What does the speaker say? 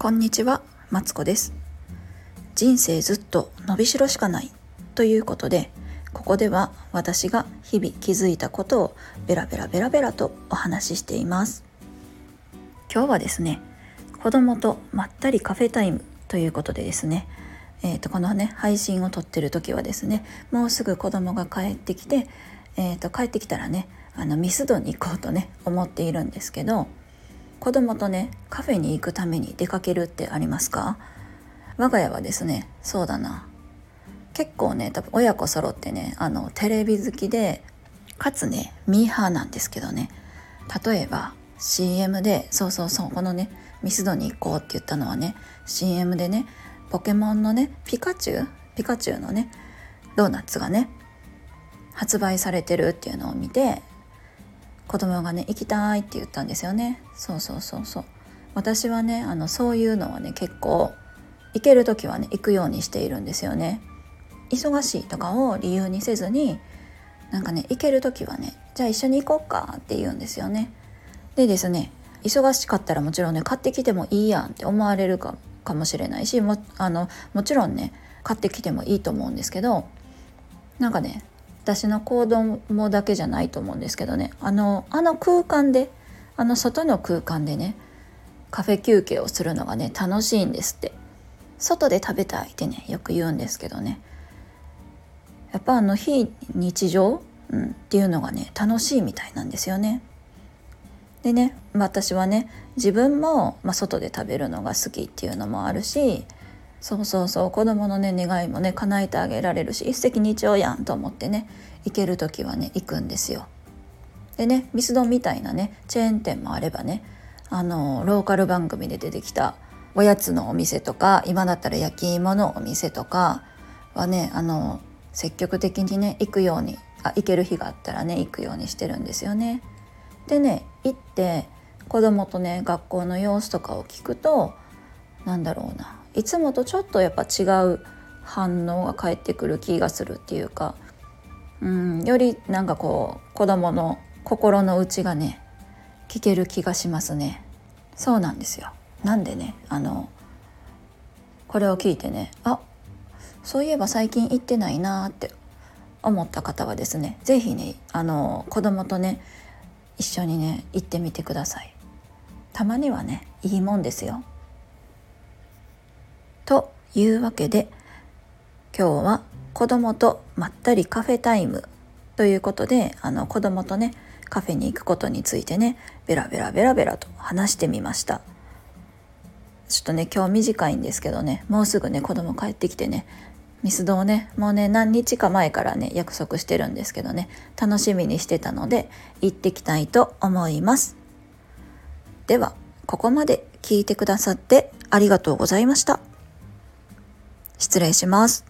こんにちは、マツコです。人生ずっと伸びしろしかないということで、ここでは私が日々気づいたことをベラベラベラベラとお話ししています。今日はですね、子供とまったりカフェタイムということでですね、えー、とこのね配信を撮ってる時はですねもうすぐ子供が帰ってきて、えー、と帰ってきたらねあのミスドに行こうとね思っているんですけど子供とねカフェに行くために出かけるってありますか？我が家はですねそうだな。結構ね多分親子揃ってねあのテレビ好きでかつねミーハーなんですけどね。例えば CM でそうそうそうこのねミスドに行こうって言ったのはね CM でねポケモンのねピカチュウピカチュウのねドーナツがね発売されてるっていうのを見て子供がね行きたいって言ったんですよね。そうそうそうそう。私はねあのそういうのはね結構行ける時はね行くようにしているんですよね。忙しいとかを理由にせずになんかね行ける時はねじゃあ一緒に行こうかって言うんですよね。でですね忙しかったらもちろんね買ってきてもいいやんって思われるかかもしれないしもあのもちろんね買ってきてもいいと思うんですけどなんかね私の行動もだけじゃないと思うんですけどね。あのあの空間であの外の空間でねカフェ休憩をするのがね楽しいんですって。外で食べたいってねよく言うんですけどね。やっぱあの非日常、うん、っていうのがね楽しいみたいなんですよね。でね私はね自分も、まあ、外で食べるのが好きっていうのもあるしそうそうそう子供のね願いもね叶えてあげられるし一石二鳥やんと思ってね行ける時はね行くんですよ。でねミスドみたいなねチェーン店もあればねあのローカル番組で出てきたおやつのお店とか今だったら焼き芋のお店とかはねあの積極的にね行くようにあ行ける日があったらね行くようにしてるんですよね。でね行って子供とね学校の様子とかを聞くとなんだろうないつもとちょっとやっぱ違う反応が返ってくる気がするっていうか、うん、よりなんかこう子供の心の内がね聞ける気がしますね。そうなんですよ。なんでねあのこれを聞いてねあそういえば最近行ってないなって思った方はですね是非ねあの子供とね一緒にね行ってみてください。たまにはねいいもんですよ。いうわけで今日は子供とまったりカフェタイムということであの子供とねカフェに行くことについてねベラベラベラベラと話してみました。ちょっとね今日短いんですけどねもうすぐね子供帰ってきてねミスドをねもうね何日か前からね約束してるんですけどね楽しみにしてたので行ってきたいと思います。ではここまで聞いてくださってありがとうございました。失礼します。